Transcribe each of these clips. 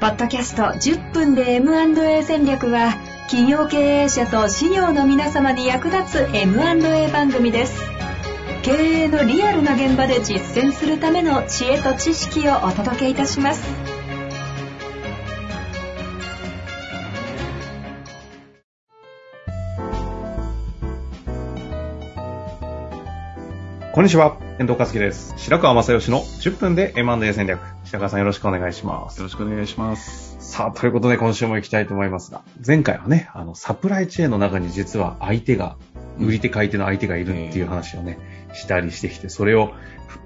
ポッドキャスト10分で M&A 戦略は企業経営者と事業の皆様に役立つ M&A 番組です。経営のリアルな現場で実践するための知恵と知識をお届けいたします。こんにちは、遠藤和樹です。白川正義の10分で M&A 戦略。白川さんよろしくお願いします。よろしくお願いします。さあ、ということで今週も行きたいと思いますが、前回はね、あの、サプライチェーンの中に実は相手が、売り手買い手の相手がいるっていう話をね、したりしてきて、それを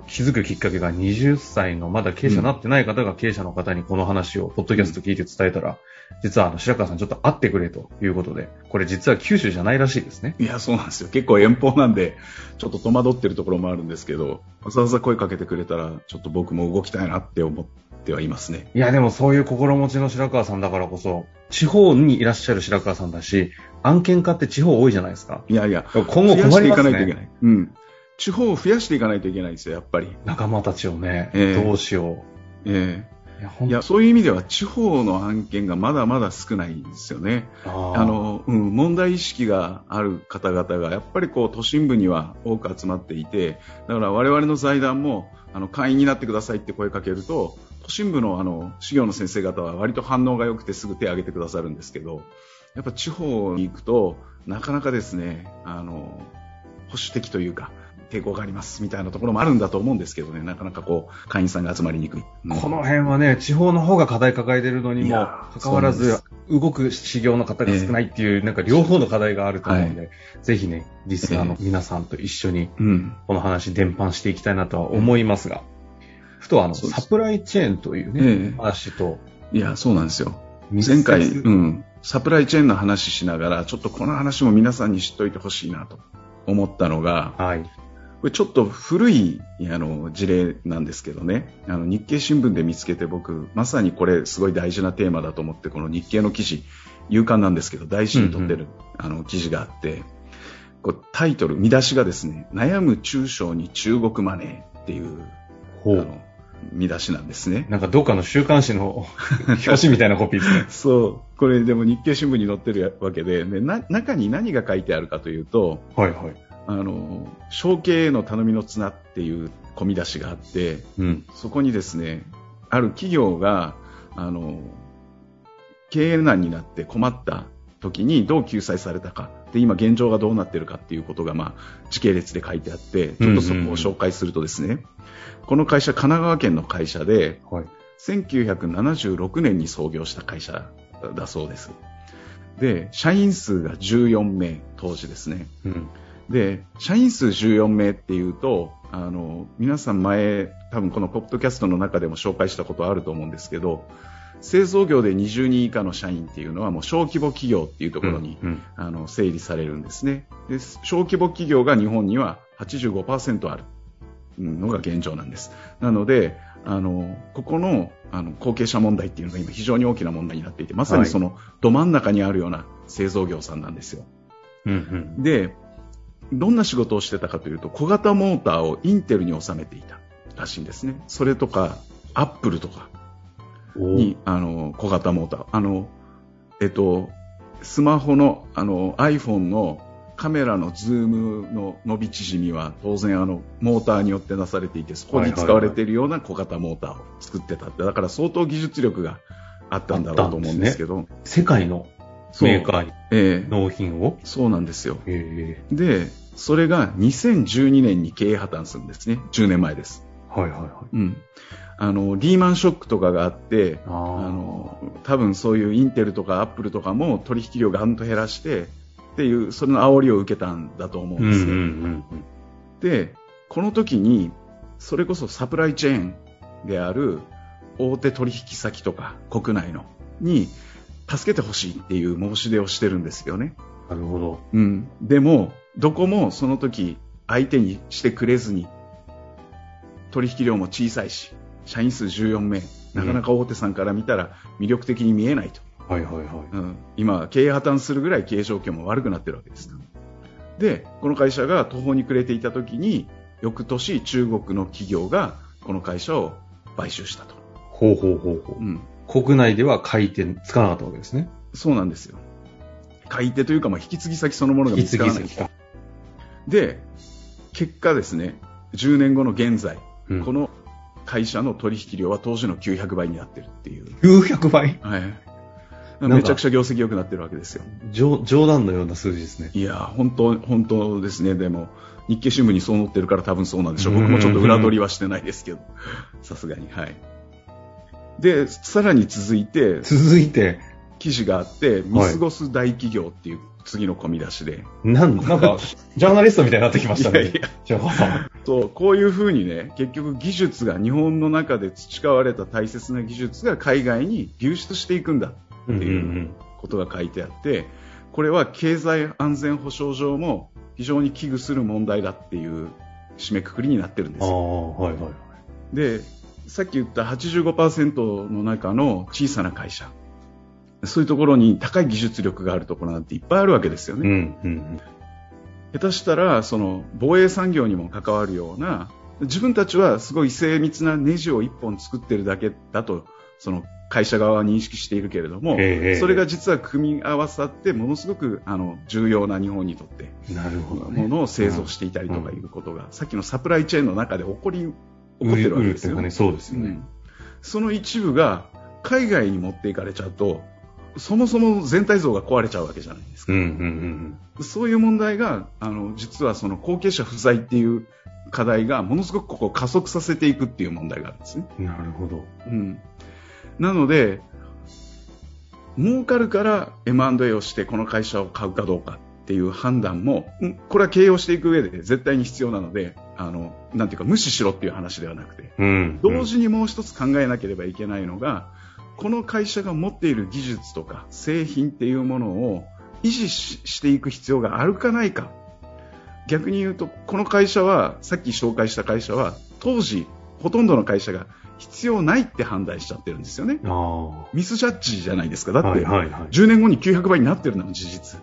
気づくきっかけが20歳のまだ経営者になってない方が経営者の方にこの話を、ポッドキャスト聞いて伝えたら、実はあの、白川さんちょっと会ってくれということで、これ実は九州じゃないらしいですね。いや、そうなんですよ。結構遠方なんで、ちょっと戸惑ってるところもあるんですけど、わざわざ声かけてくれたら、ちょっと僕も動きたいなって思ってはいますね。いや、でもそういう心持ちの白川さんだからこそ、地方にいらっしゃる白川さんだし、案件化って地方多いじゃないですか。いやいや、今後増やしてい困りますね。かないといけない。うん。地方を増やしていかないといけないんですよ、やっぱり。仲間たちをね、ええどうしよえう。いや、えほんいや、そういう意味では地方の案件がまだまだ少ないんですよね。あの、うん、問題意識がある方々が、やっぱりこう、都心部には多く集まっていて、だから我々の財団も、あの、会員になってくださいって声かけると、都心部のあの、修行の先生方は割と反応が良くてすぐ手を挙げてくださるんですけど、やっぱ地方に行くと、なかなかですね、あの、保守的というか、抵抗がありますみたいなところもあるんだと思うんですけどね、なかなかこう、会員さんが集まりにくい。うん。この辺はね、地方の方が課題抱えてるのにもかかわらず動く修行の方が少ないっていう、なんか両方の課題があると思うんで、ぜひね、リスナーの皆さんと一緒にうん。この話伝播していきたいなとは思いますが、ふとあの、サプライチェーンというね、ええ。話と、いや、そうなんですよ。前回、うん、サプライチェーンの話しながら、ちょっとこの話も皆さんに知っておいてほしいなと思ったのが、はい。これちょっと古いあの事例なんですけどね、あの日経新聞で見つけて僕、まさにこれすごい大事なテーマだと思って、この日経の記事、勇敢なんですけど、大事に取ってる、あの記事があって、こうタイトル、見出しがですね、悩む中小に中国マネーっていう。あの見出しなんですね。なんかどっかの週刊誌の 表紙みたいなコピーですね。そう。これでも日経新聞に載ってるわけで、ね、な中に何が書いてあるかというと、はいはい。あの、承継への頼みの綱っていう込み出しがあって、うん。そこにですね、ある企業が、あの、経営難になって困った時にどう救済されたか、で、今現状がどうなってるかっていうことが、まあ、時系列で書いてあって、ちょっとそこを紹介するとですね、この会社、神奈川県の会社で、はい。1976年に創業した会社だそうです。で、社員数が14名、当時ですね。うん。で、社員数14名っていうと、あの、皆さん前、多分このポッドキャストの中でも紹介したことあると思うんですけど、製造業で20人以下の社員っていうのはもう小規模企業っていうところに、うん。あの整理されるんですねで。小規模企業が日本には85%あるのが現状なんです。なので、あの、ここの、あの、後継者問題っていうのが今非常に大きな問題になっていて、まさにそのど真ん中にあるような製造業さんなんですよ。うん。で、どんな仕事をしてたかというと、小型モーターをインテルに収めていたらしいんですね。それとか、アップルとかうん。に、あの、小型モーター。あの、えっと、スマホの、あの、iPhone のカメラのズームの伸び縮みは当然あの、モーターによってなされていて、そこに使われているような小型モーターを作ってたって。だから相当技術力があったんだろうと思うんですけど。世界のメーカーにええ納品を？そうなんですよ。えで、それが2012年に経営破綻するんですね。10年前です。えはいはいはい。うん。あの、リーマンショックとかがあって、あの、多分そういうインテルとかアップルとかも取引量ガンと減らして、っていう、その煽りを受けたんだと思ううんんうんですよ。うんで、この時に、それこそサプライチェーンである大手取引先とか国内のに助けてほしいっていう申し出をしてるんですよね。なるほど。うん。でも、どこもその時相手にしてくれずに、取引量も小さいし、社員数14名、なかなか大手さんから見たら魅力的に見えないと。はいはいはい。うん、今、経営破綻するぐらい経営状況も悪くなってるわけです。で、この会社が途方に暮れていた時に、翌年中国の企業がこの会社を買収したと。ほうほうほうほう。うん、国内では買い手つかなかったわけですね。そうなんですよ。買い手というか、まあ、引き継ぎ先そのものが見つからない。か。で、結果ですね、10年後の現在、うんこの会社の取引量は当時の900倍になってるっていう。900倍？はい。かめちゃくちゃ業績良くなってるわけですよ。冗冗談のような数字ですね。いや、本当、本当ですね。でも、日経新聞にそう載ってるから多分そうなんでしょう。僕もちょっと裏取りはしてないですけど、さすがに。はい。で、さらに続いて、続いて、記事があって、見過ごす大企業っていう次の込み出しで、なん、なんか、ジャーナリストみたいになってきましたね。いやいや。そうこういうふうにね、結局技術が日本の中で培われた大切な技術が海外に流出していくんだっていうことが書いてあって、これは経済安全保障上も非常に危惧する問題だっていう締めくくりになってるんでああ、すよ。はいはい。で、さっき言った85%の中の小さな会社、そういうところに高い技術力があるところなんていっぱいあるわけですよね。うん、うん。下手したらその防衛産業にも関わるような自分たちはすごい精密なネジを1本作ってるだけだとその会社側は認識しているけれども、ええそれが実は組み合わさってものすごくあの重要な日本にとってなるほどね。ものを製造していたりとかいうことが、さっきのサプライチェーンの中で起こり起こってるわけですよ売るっていうかね、そうですよね。うんその一部が海外に持っていかれちゃうとそもそも全体像が壊れちゃうわけじゃないですかうん、うん、うんそういう問題が、あの、実はその後継者不在っていう課題がものすごくここを加速させていくっていう問題があるんですね。うん。なるほど。うん。なので、儲かるから M&A をしてこの会社を買うかどうかっていう判断も、うんこれは経営をしていく上で絶対に必要なので、あの、なんていうか無視しろっていう話ではなくて、うん。同時にもう一つ考えなければいけないのが、この会社が持っている技術とか製品っていうものを維持ししていく必要があるかないか。逆に言うと、この会社は、さっき紹介した会社は、当時、ほとんどの会社が必要ないって判断しちゃってるんですよね。あミスジャッジじゃないですか。だあ。って、はいはいはい。10年後に900倍になってるのも事実。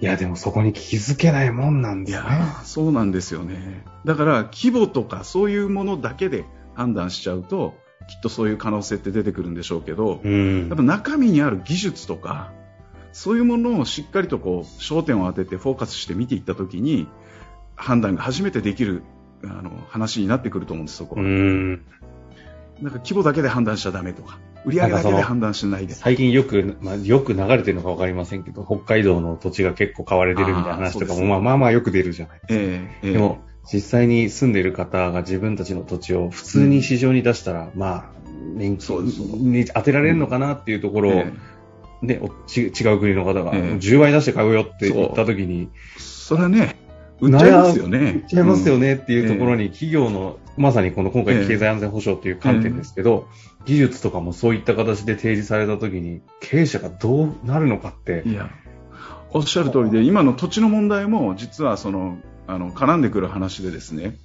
いや、でもそこに気づけないもんなんですね。ーそうなんですよね。だから、規模とかそういうものだけで判断しちゃうと、きっとそういう可能性って出てくるんでしょうけど、うんやっぱ中身にある技術とか、そういうものをしっかりとこう焦点を当ててフォーカスして見ていったときに、判断が初めてできるあの話になってくると思うんです、そこうは。ん。なんか規模だけで判断しちゃダメとか、売り上げだけで判断しないで。最近よく、まあ、よく流れてるのかわかりませんけど、北海道の土地が結構買われてるみたいな話とかも、ねまあまあまあよく出るじゃない。ええええでも、実際に住んでいる方が自分たちの土地を普通に市場に出したら、まあ、年金に当てられるのかなっていうところを、えね、おち違う国の方が、ええ10倍出して買うよって言った時に、えそれはね、売っちゃいますよね。売っちゃいますよね。ねっていうところに、企業の、まさにこの今回ええ経済安全保障っていう観点ですけど、技術とかもそういった形で提示された時に、経営者がどうなるのかって、いや、おっしゃる通りで、今の土地の問題も実はその、あの、絡んでくる話でですね、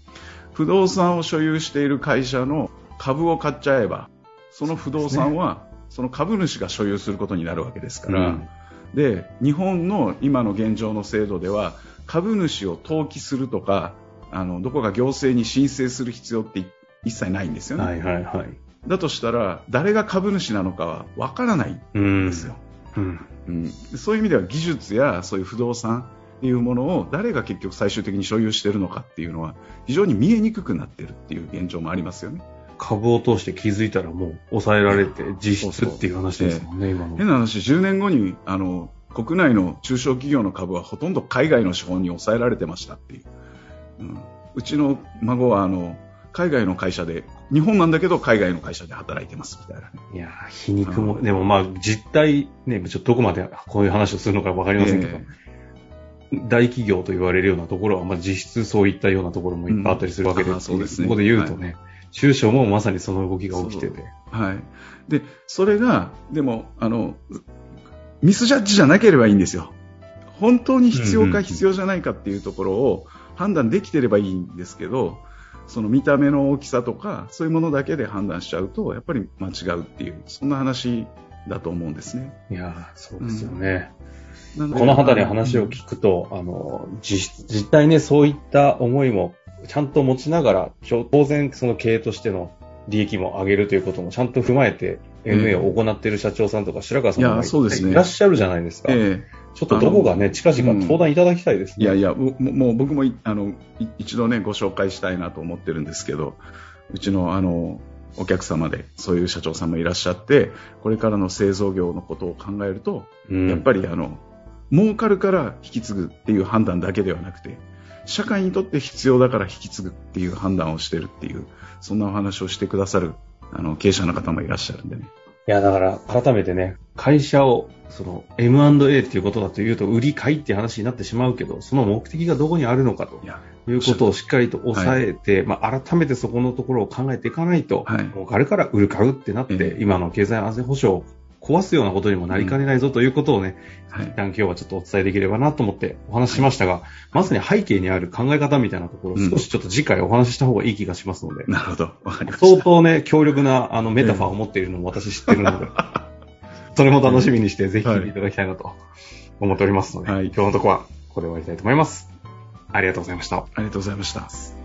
不動産を所有している会社の株を買っちゃえば、その不動産は、その株主が所有することになるわけですから、うんで、日本の今の現状の制度では、株主を登記するとか、あの、どこか行政に申請する必要って一切ないんですよね。はいはいはい。だとしたら、誰が株主なのかはわからないうんんですよ。うん。うん、でそういう意味では技術やそういう不動産っていうものを誰が結局最終的に所有しているのかっていうのは非常に見えにくくなっているっていう現状もありますよね。株を通して気づいたらもう抑えられて実質っていう話ですもんね、今の。変な話、10年後にあの国内の中小企業の株はほとんど海外の資本に抑えられてましたっていう。うん、うちの孫はあの海外の会社で、日本なんだけど海外の会社で働いてますみたいなね。いやー、皮肉も、うんでもまあ実態ね、ちょっとどこまでこういう話をするのかわかりませんけど、え大企業と言われるようなところは、まあ実質そういったようなところもいっぱいあったりするわけで、うんあそうですねここで言うとね、中小もまさにその動きが起きてて。はい。で、それが、でも、あの、ミスジャッジじゃなければいいんですよ。本当に必要うんうんうんか必要じゃないかっていうところを判断できてればいいんですけど、その見た目の大きさとか、そういうものだけで判断しちゃうと、やっぱり間違うっていう、そんな話だと思うんですね。いやー、そうですよね。なのでこの辺り話を聞くと、あの、実、実態ね、そういった思いもちゃんと持ちながら、当然その経営としての利益も上げるということもちゃんと踏まえて MA を行っている社長さんとか白川さんとかいらっしゃるじゃないですか。えちょっとどこがね、近々登壇いただきたいですね。いやいや、ももう僕もいあのい一度ね、ご紹介したいなと思ってるんですけど、うちのあのお客様でそういう社長さんもいらっしゃって、これからの製造業のことを考えると、うん。やっぱりあの儲かるから引き継ぐっていう判断だけではなくて、社会にとって必要だから引き継ぐっていう判断をしてるっていう、そんなお話をしてくださるあの経営者の方もいらっしゃるんでね。いや、だから、改めてね、会社を、その、M&A っていうことだというと、売り買いっていう話になってしまうけど、その目的がどこにあるのかということをしっかりと抑えて、まあ、改めてそこのところを考えていかないと、はい。もう彼から売る買うってなって、ええ。今の経済安全保障を壊すようなことにもなりかねないぞということをね、はい一旦今日はちょっとお伝えできればなと思ってお話ししましたが、まさに背景にある考え方みたいなところ少しちょっと次回お話しした方がいい気がしますので、なるほど。わかりました。相当ね、強力なあのメタファーを持っているのも私知ってるので、それも楽しみにしてぜひ聞いていただきたいなと思っておりますので、はい今日のところはここで終わりたいと思います。ありがとうございました。ありがとうございました。